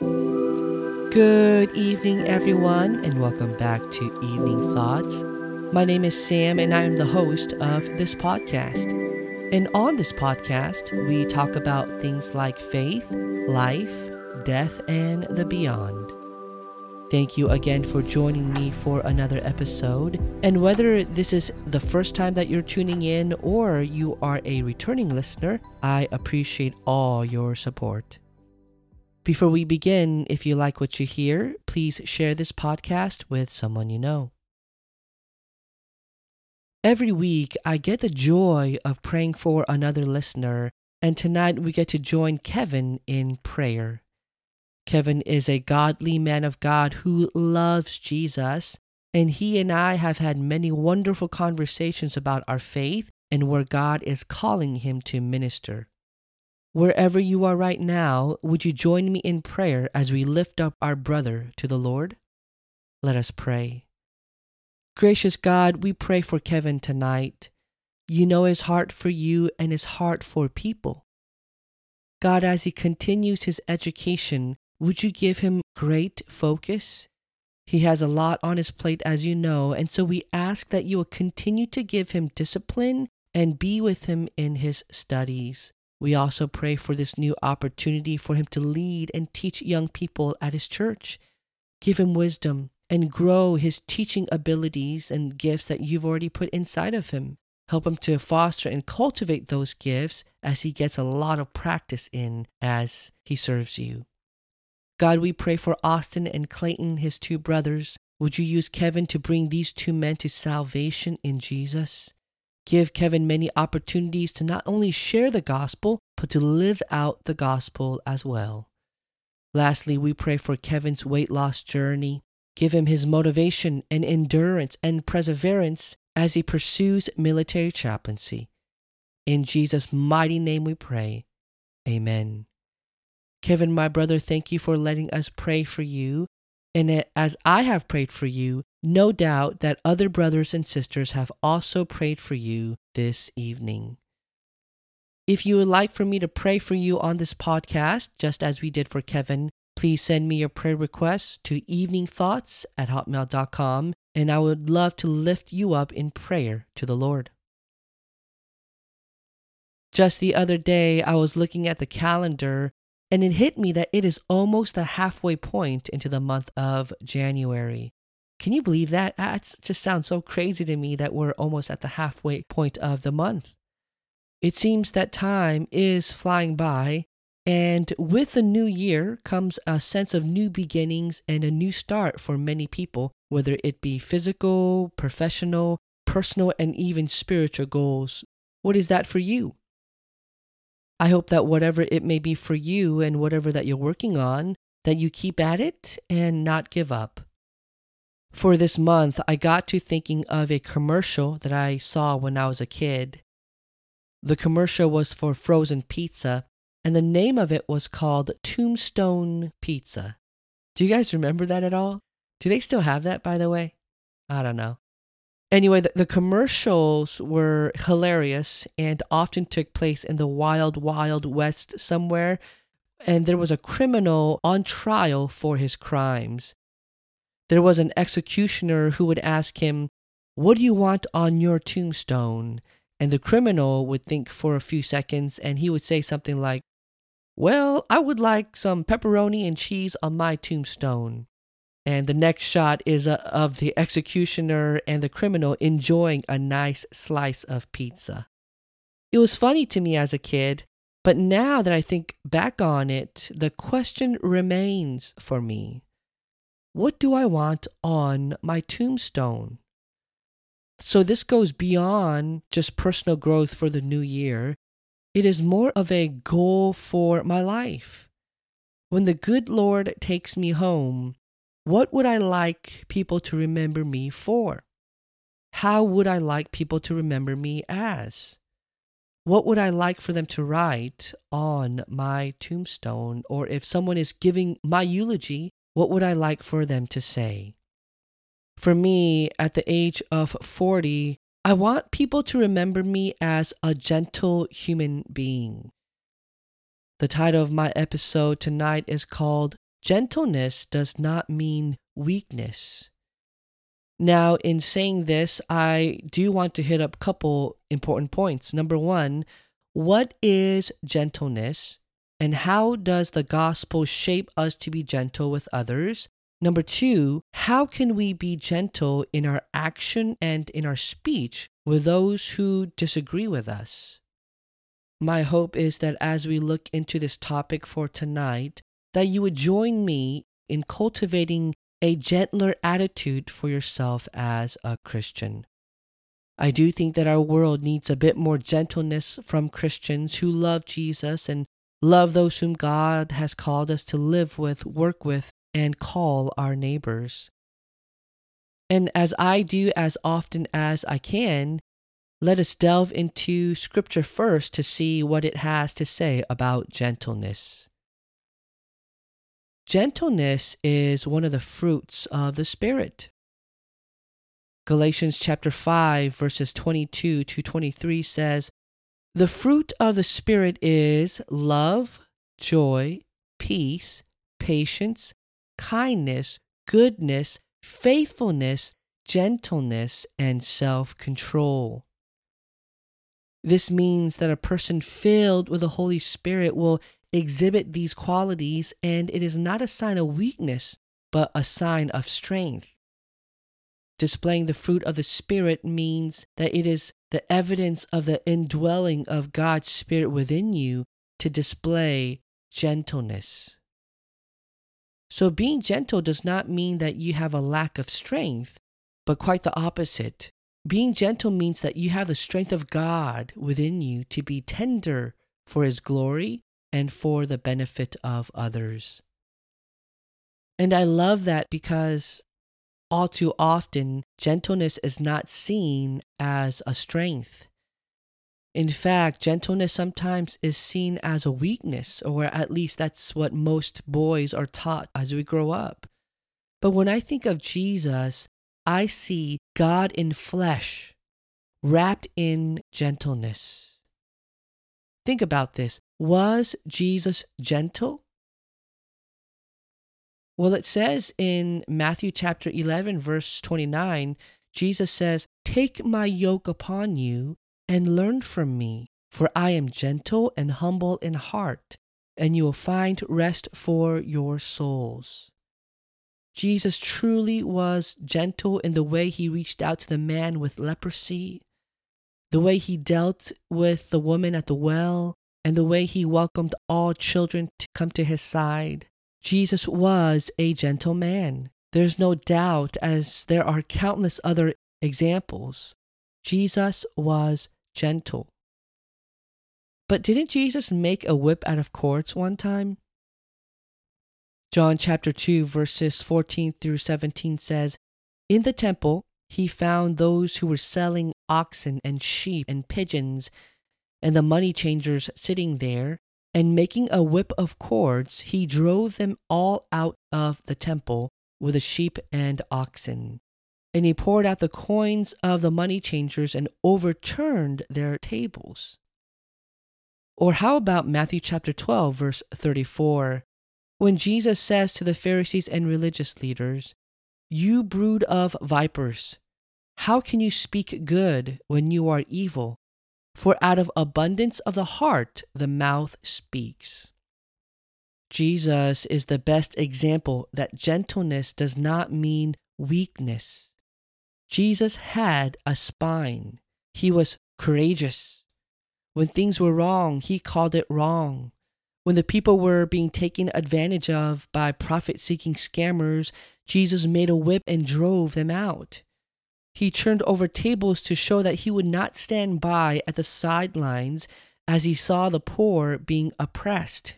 Good evening, everyone, and welcome back to Evening Thoughts. My name is Sam, and I am the host of this podcast. And on this podcast, we talk about things like faith, life, death, and the beyond. Thank you again for joining me for another episode. And whether this is the first time that you're tuning in or you are a returning listener, I appreciate all your support. Before we begin, if you like what you hear, please share this podcast with someone you know. Every week, I get the joy of praying for another listener, and tonight we get to join Kevin in prayer. Kevin is a godly man of God who loves Jesus, and he and I have had many wonderful conversations about our faith and where God is calling him to minister. Wherever you are right now, would you join me in prayer as we lift up our brother to the Lord? Let us pray. Gracious God, we pray for Kevin tonight. You know his heart for you and his heart for people. God, as he continues his education, would you give him great focus? He has a lot on his plate, as you know, and so we ask that you will continue to give him discipline and be with him in his studies. We also pray for this new opportunity for him to lead and teach young people at his church. Give him wisdom and grow his teaching abilities and gifts that you've already put inside of him. Help him to foster and cultivate those gifts as he gets a lot of practice in as he serves you. God, we pray for Austin and Clayton, his two brothers. Would you use Kevin to bring these two men to salvation in Jesus? Give Kevin many opportunities to not only share the gospel, but to live out the gospel as well. Lastly, we pray for Kevin's weight loss journey. Give him his motivation and endurance and perseverance as he pursues military chaplaincy. In Jesus' mighty name we pray. Amen. Kevin, my brother, thank you for letting us pray for you. And as I have prayed for you, no doubt that other brothers and sisters have also prayed for you this evening. If you would like for me to pray for you on this podcast, just as we did for Kevin, please send me your prayer requests to eveningthoughts at hotmail.com, and I would love to lift you up in prayer to the Lord. Just the other day, I was looking at the calendar, and it hit me that it is almost the halfway point into the month of January. Can you believe that? That just sounds so crazy to me that we're almost at the halfway point of the month. It seems that time is flying by, and with the new year comes a sense of new beginnings and a new start for many people, whether it be physical, professional, personal, and even spiritual goals. What is that for you? I hope that whatever it may be for you and whatever that you're working on, that you keep at it and not give up for this month, I got to thinking of a commercial that I saw when I was a kid. The commercial was for frozen pizza, and the name of it was called Tombstone Pizza. Do you guys remember that at all? Do they still have that, by the way? I don't know. Anyway, the, the, commercials were hilarious and often took place in the wild, wild west somewhere. And there was a criminal on trial for his crimes there was an executioner who would ask him, What do you want on your tombstone? And the criminal would think for a few seconds and he would say something like, Well, I would like some pepperoni and cheese on my tombstone. And the next shot is uh, of the executioner and the criminal enjoying a nice slice of pizza. It was funny to me as a kid, but now that I think back on it, the question remains for me what do I want on my tombstone? So this goes beyond just personal growth for the new year. It is more of a goal for my life. When the good Lord takes me home, what would I like people to remember me for? How would I like people to remember me as? What would I like for them to write on my tombstone? Or if someone is giving my eulogy, what would I like for them to say? For me, at the age of 40, I want people to remember me as a gentle human being. The title of my episode tonight is called gentleness does not mean weakness. Now, in saying this, I do want to hit up a couple important points. Number one, what is gentleness and how does the gospel shape us to be gentle with others? Number two, how can we be gentle in our action and in our speech with those who disagree with us? My hope is that as we look into this topic for tonight, that you would join me in cultivating a gentler attitude for yourself as a Christian. I do think that our world needs a bit more gentleness from Christians who love Jesus and love those whom God has called us to live with, work with, and call our neighbors. And as I do as often as I can, let us delve into Scripture first to see what it has to say about gentleness. Gentleness is one of the fruits of the Spirit. Galatians chapter 5 verses 22 to 23 says, "The fruit of the spirit is love, joy, peace, patience, kindness, goodness, faithfulness, gentleness, and self-control." This means that a person filled with the Holy Spirit will exhibit these qualities, and it is not a sign of weakness, but a sign of strength. Displaying the fruit of the Spirit means that it is the evidence of the indwelling of God's Spirit within you to display gentleness. So, being gentle does not mean that you have a lack of strength, but quite the opposite. Being gentle means that you have the strength of God within you to be tender for His glory and for the benefit of others. And I love that because all too often, gentleness is not seen as a strength. In fact, gentleness sometimes is seen as a weakness, or at least that's what most boys are taught as we grow up. But when I think of Jesus, I see God in flesh, wrapped in gentleness. Think about this. Was Jesus gentle? Well, it says in Matthew chapter 11, verse 29, Jesus says, Take my yoke upon you and learn from me, for I am gentle and humble in heart, and you will find rest for your souls. Jesus truly was gentle in the way he reached out to the man with leprosy, the way he dealt with the woman at the well, and the way he welcomed all children to come to his side. Jesus was a gentle man. There's no doubt, as there are countless other examples. Jesus was gentle. But didn't Jesus make a whip out of cords one time? John chapter 2, verses 14 through 17 says, In the temple, he found those who were selling oxen and sheep and pigeons, and the money changers sitting there, and making a whip of cords, he drove them all out of the temple with the sheep and oxen. And he poured out the coins of the money changers and overturned their tables. Or how about Matthew chapter 12, verse 34, when Jesus says to the Pharisees and religious leaders, You brood of vipers, how can you speak good when you are evil? For out of abundance of the heart the mouth speaks. Jesus is the best example that gentleness does not mean weakness. Jesus had a spine. He was courageous. When things were wrong, he called it wrong. When the people were being taken advantage of by profit seeking scammers, Jesus made a whip and drove them out. He turned over tables to show that he would not stand by at the sidelines as he saw the poor being oppressed.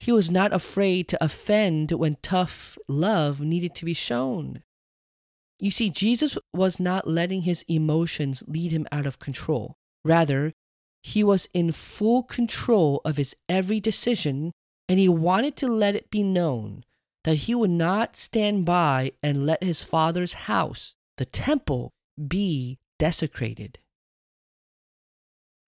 He was not afraid to offend when tough love needed to be shown. You see, Jesus was not letting his emotions lead him out of control. Rather, he was in full control of his every decision, and he wanted to let it be known that he would not stand by and let his father's house the temple be desecrated.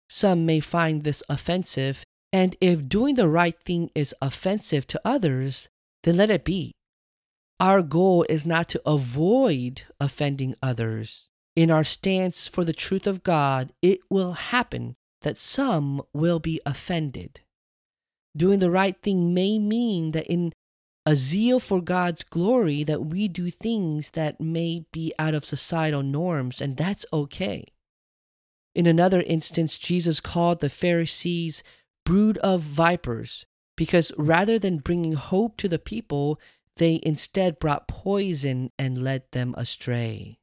Some may find this offensive, and if doing the right thing is offensive to others, then let it be. Our goal is not to avoid offending others. In our stance for the truth of God, it will happen that some will be offended. Doing the right thing may mean that in a zeal for God's glory that we do things that may be out of societal norms, and that's okay. In another instance, Jesus called the Pharisees brood of vipers because rather than bringing hope to the people, they instead brought poison and led them astray.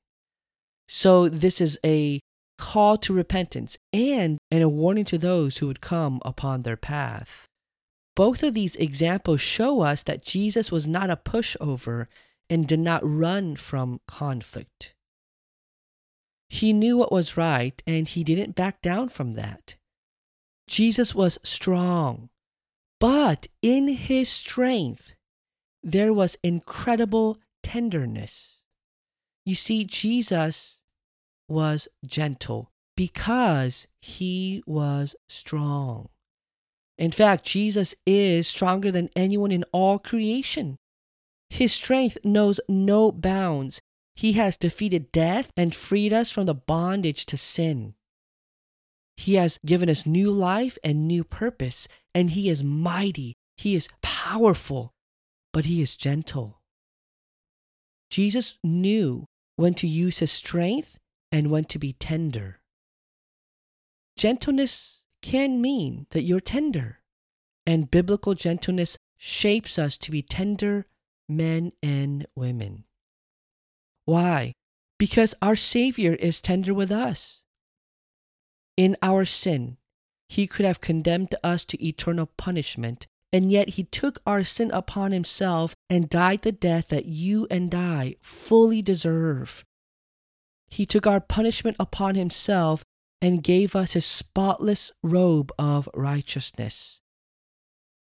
So, this is a call to repentance and, and a warning to those who would come upon their path. Both of these examples show us that Jesus was not a pushover and did not run from conflict. He knew what was right and he didn't back down from that. Jesus was strong, but in his strength, there was incredible tenderness. You see, Jesus was gentle because he was strong. In fact, Jesus is stronger than anyone in all creation. His strength knows no bounds. He has defeated death and freed us from the bondage to sin. He has given us new life and new purpose, and He is mighty. He is powerful, but He is gentle. Jesus knew when to use His strength and when to be tender. Gentleness can mean that you're tender. And biblical gentleness shapes us to be tender men and women. Why? Because our Savior is tender with us. In our sin, He could have condemned us to eternal punishment, and yet He took our sin upon Himself and died the death that you and I fully deserve. He took our punishment upon Himself and gave us his spotless robe of righteousness.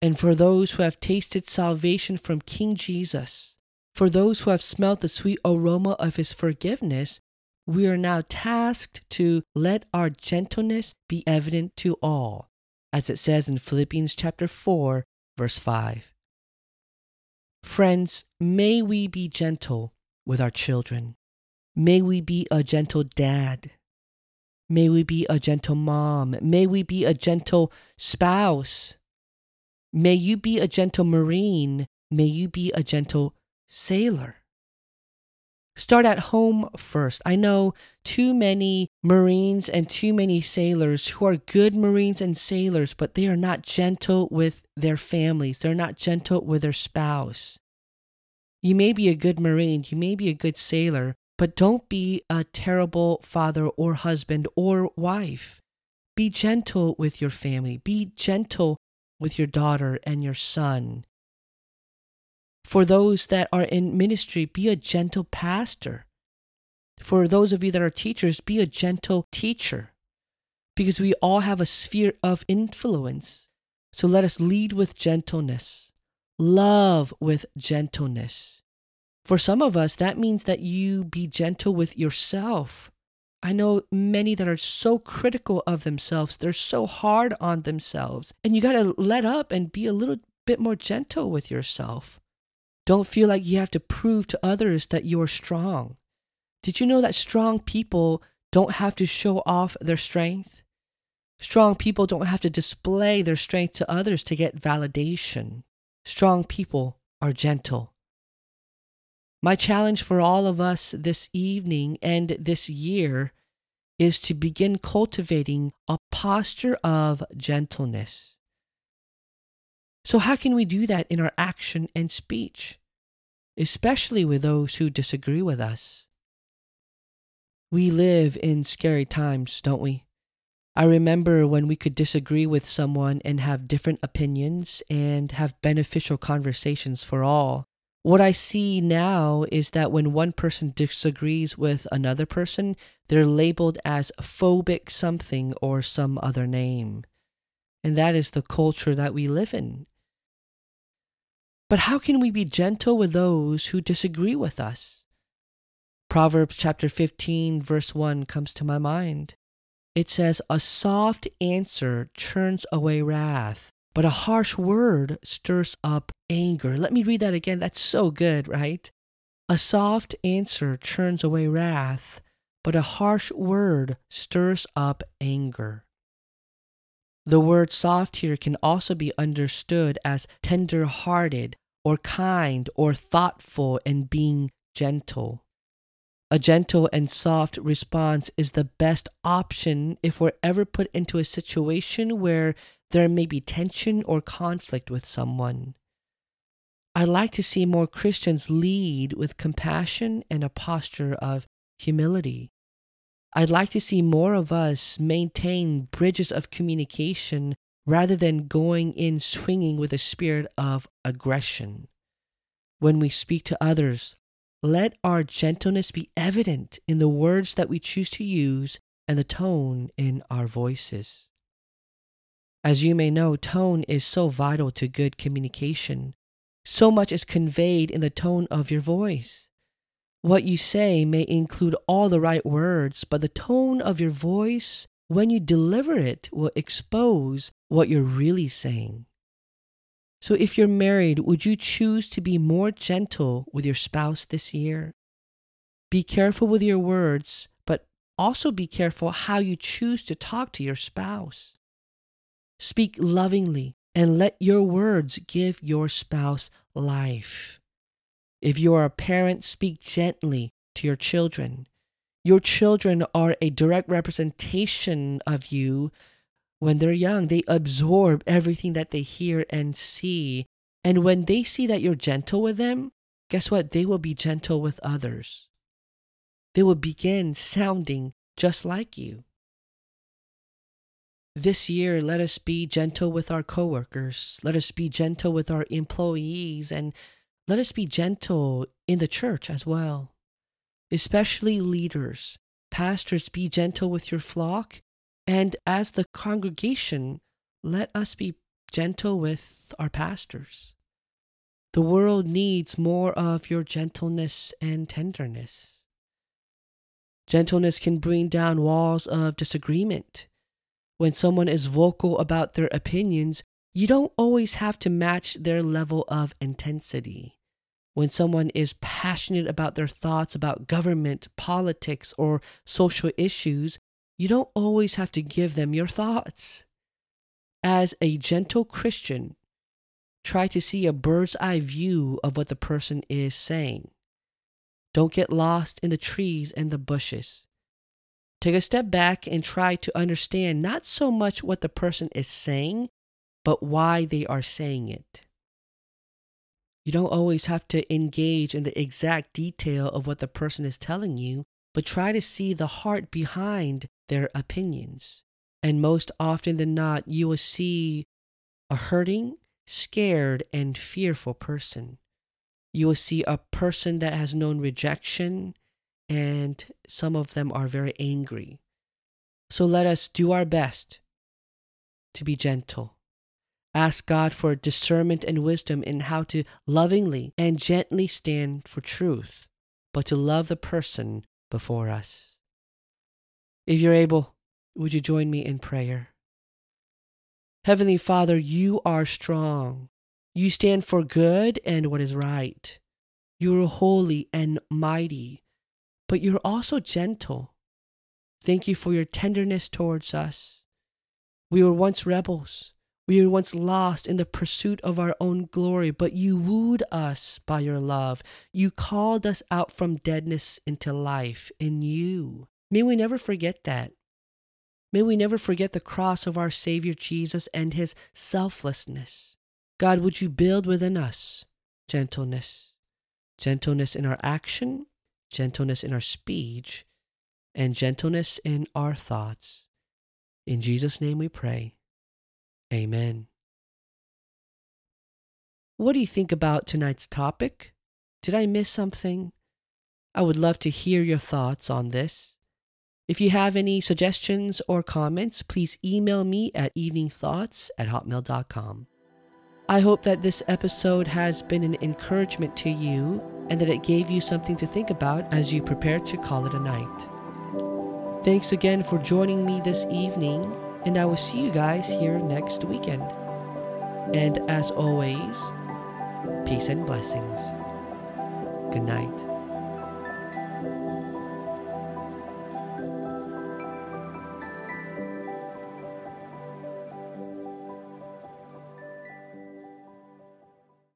And for those who have tasted salvation from King Jesus, for those who have smelt the sweet aroma of his forgiveness, we are now tasked to let our gentleness be evident to all, as it says in Philippians chapter 4, verse 5. Friends, may we be gentle with our children. May we be a gentle dad May we be a gentle mom. May we be a gentle spouse. May you be a gentle Marine. May you be a gentle sailor. Start at home first. I know too many Marines and too many sailors who are good Marines and sailors, but they are not gentle with their families. They're not gentle with their spouse. You may be a good Marine, you may be a good sailor, but don't be a terrible father or husband or wife. Be gentle with your family. Be gentle with your daughter and your son. For those that are in ministry, be a gentle pastor. For those of you that are teachers, be a gentle teacher. Because we all have a sphere of influence. So let us lead with gentleness, love with gentleness. For some of us, that means that you be gentle with yourself. I know many that are so critical of themselves, they're so hard on themselves, and you got to let up and be a little bit more gentle with yourself. Don't feel like you have to prove to others that you're strong. Did you know that strong people don't have to show off their strength? Strong people don't have to display their strength to others to get validation. Strong people are gentle. My challenge for all of us this evening and this year is to begin cultivating a posture of gentleness. So, how can we do that in our action and speech, especially with those who disagree with us? We live in scary times, don't we? I remember when we could disagree with someone and have different opinions and have beneficial conversations for all. What I see now is that when one person disagrees with another person, they're labeled as phobic something or some other name. And that is the culture that we live in. But how can we be gentle with those who disagree with us? Proverbs chapter 15, verse 1 comes to my mind. It says, A soft answer turns away wrath, but a harsh word stirs up anger. Let me read that again. That's so good, right? A soft answer churns away wrath, but a harsh word stirs up anger. The word soft here can also be understood as tender hearted or kind or thoughtful and being gentle. A gentle and soft response is the best option if we're ever put into a situation where there may be tension or conflict with someone. I'd like to see more Christians lead with compassion and a posture of humility. I'd like to see more of us maintain bridges of communication rather than going in swinging with a spirit of aggression. When we speak to others, let our gentleness be evident in the words that we choose to use and the tone in our voices. As you may know, tone is so vital to good communication. So much is conveyed in the tone of your voice. What you say may include all the right words, but the tone of your voice, when you deliver it, will expose what you're really saying. So, if you're married, would you choose to be more gentle with your spouse this year? Be careful with your words, but also be careful how you choose to talk to your spouse. Speak lovingly and let your words give your spouse life. If you are a parent, speak gently to your children. Your children are a direct representation of you when they're young, they absorb everything that they hear and see. And when they see that you're gentle with them, guess what? They will be gentle with others. They will begin sounding just like you. This year, let us be gentle with our coworkers. Let us be gentle with our employees and let us be gentle in the church as well. Especially leaders. Pastors, be gentle with your flock and as the congregation, let us be gentle with our pastors. The world needs more of your gentleness and tenderness. Gentleness can bring down walls of disagreement. When someone is vocal about their opinions, you don't always have to match their level of intensity. When someone is passionate about their thoughts about government, politics, or social issues, you don't always have to give them your thoughts. As a gentle Christian, try to see a bird's eye view of what the person is saying. Don't get lost in the trees and the bushes. Take a step back and try to understand not so much what the person is saying, but why they are saying it. You don't always have to engage in the exact detail of what the person is telling you, but try to see the heart behind their opinions. And most often than not, you will see a hurting, scared, and fearful person. You will see a person that has known rejection, and some of them are very angry. So let us do our best to be gentle. Ask God for discernment and wisdom in how to lovingly and gently stand for truth, but to love the person before us. If you're able, would you join me in prayer? Heavenly Father, you are strong. You stand for good and what is right. You are holy and mighty, but you're also gentle. Thank you for your tenderness towards us. We were once rebels. We were once lost in the pursuit of our own glory, but you wooed us by your love. You called us out from deadness into life in you. May we never forget that. May we never forget the cross of our Savior Jesus and his selflessness. God, would you build within us gentleness, gentleness in our action, gentleness in our speech, and gentleness in our thoughts. In Jesus' name we pray. Amen. What do you think about tonight's topic? Did I miss something? I would love to hear your thoughts on this. If you have any suggestions or comments, please email me at eveningthoughts at hotmail.com. I hope that this episode has been an encouragement to you and that it gave you something to think about as you prepare to call it a night. Thanks again for joining me this evening, and I will see you guys here next weekend. And as always, peace and blessings. Good night.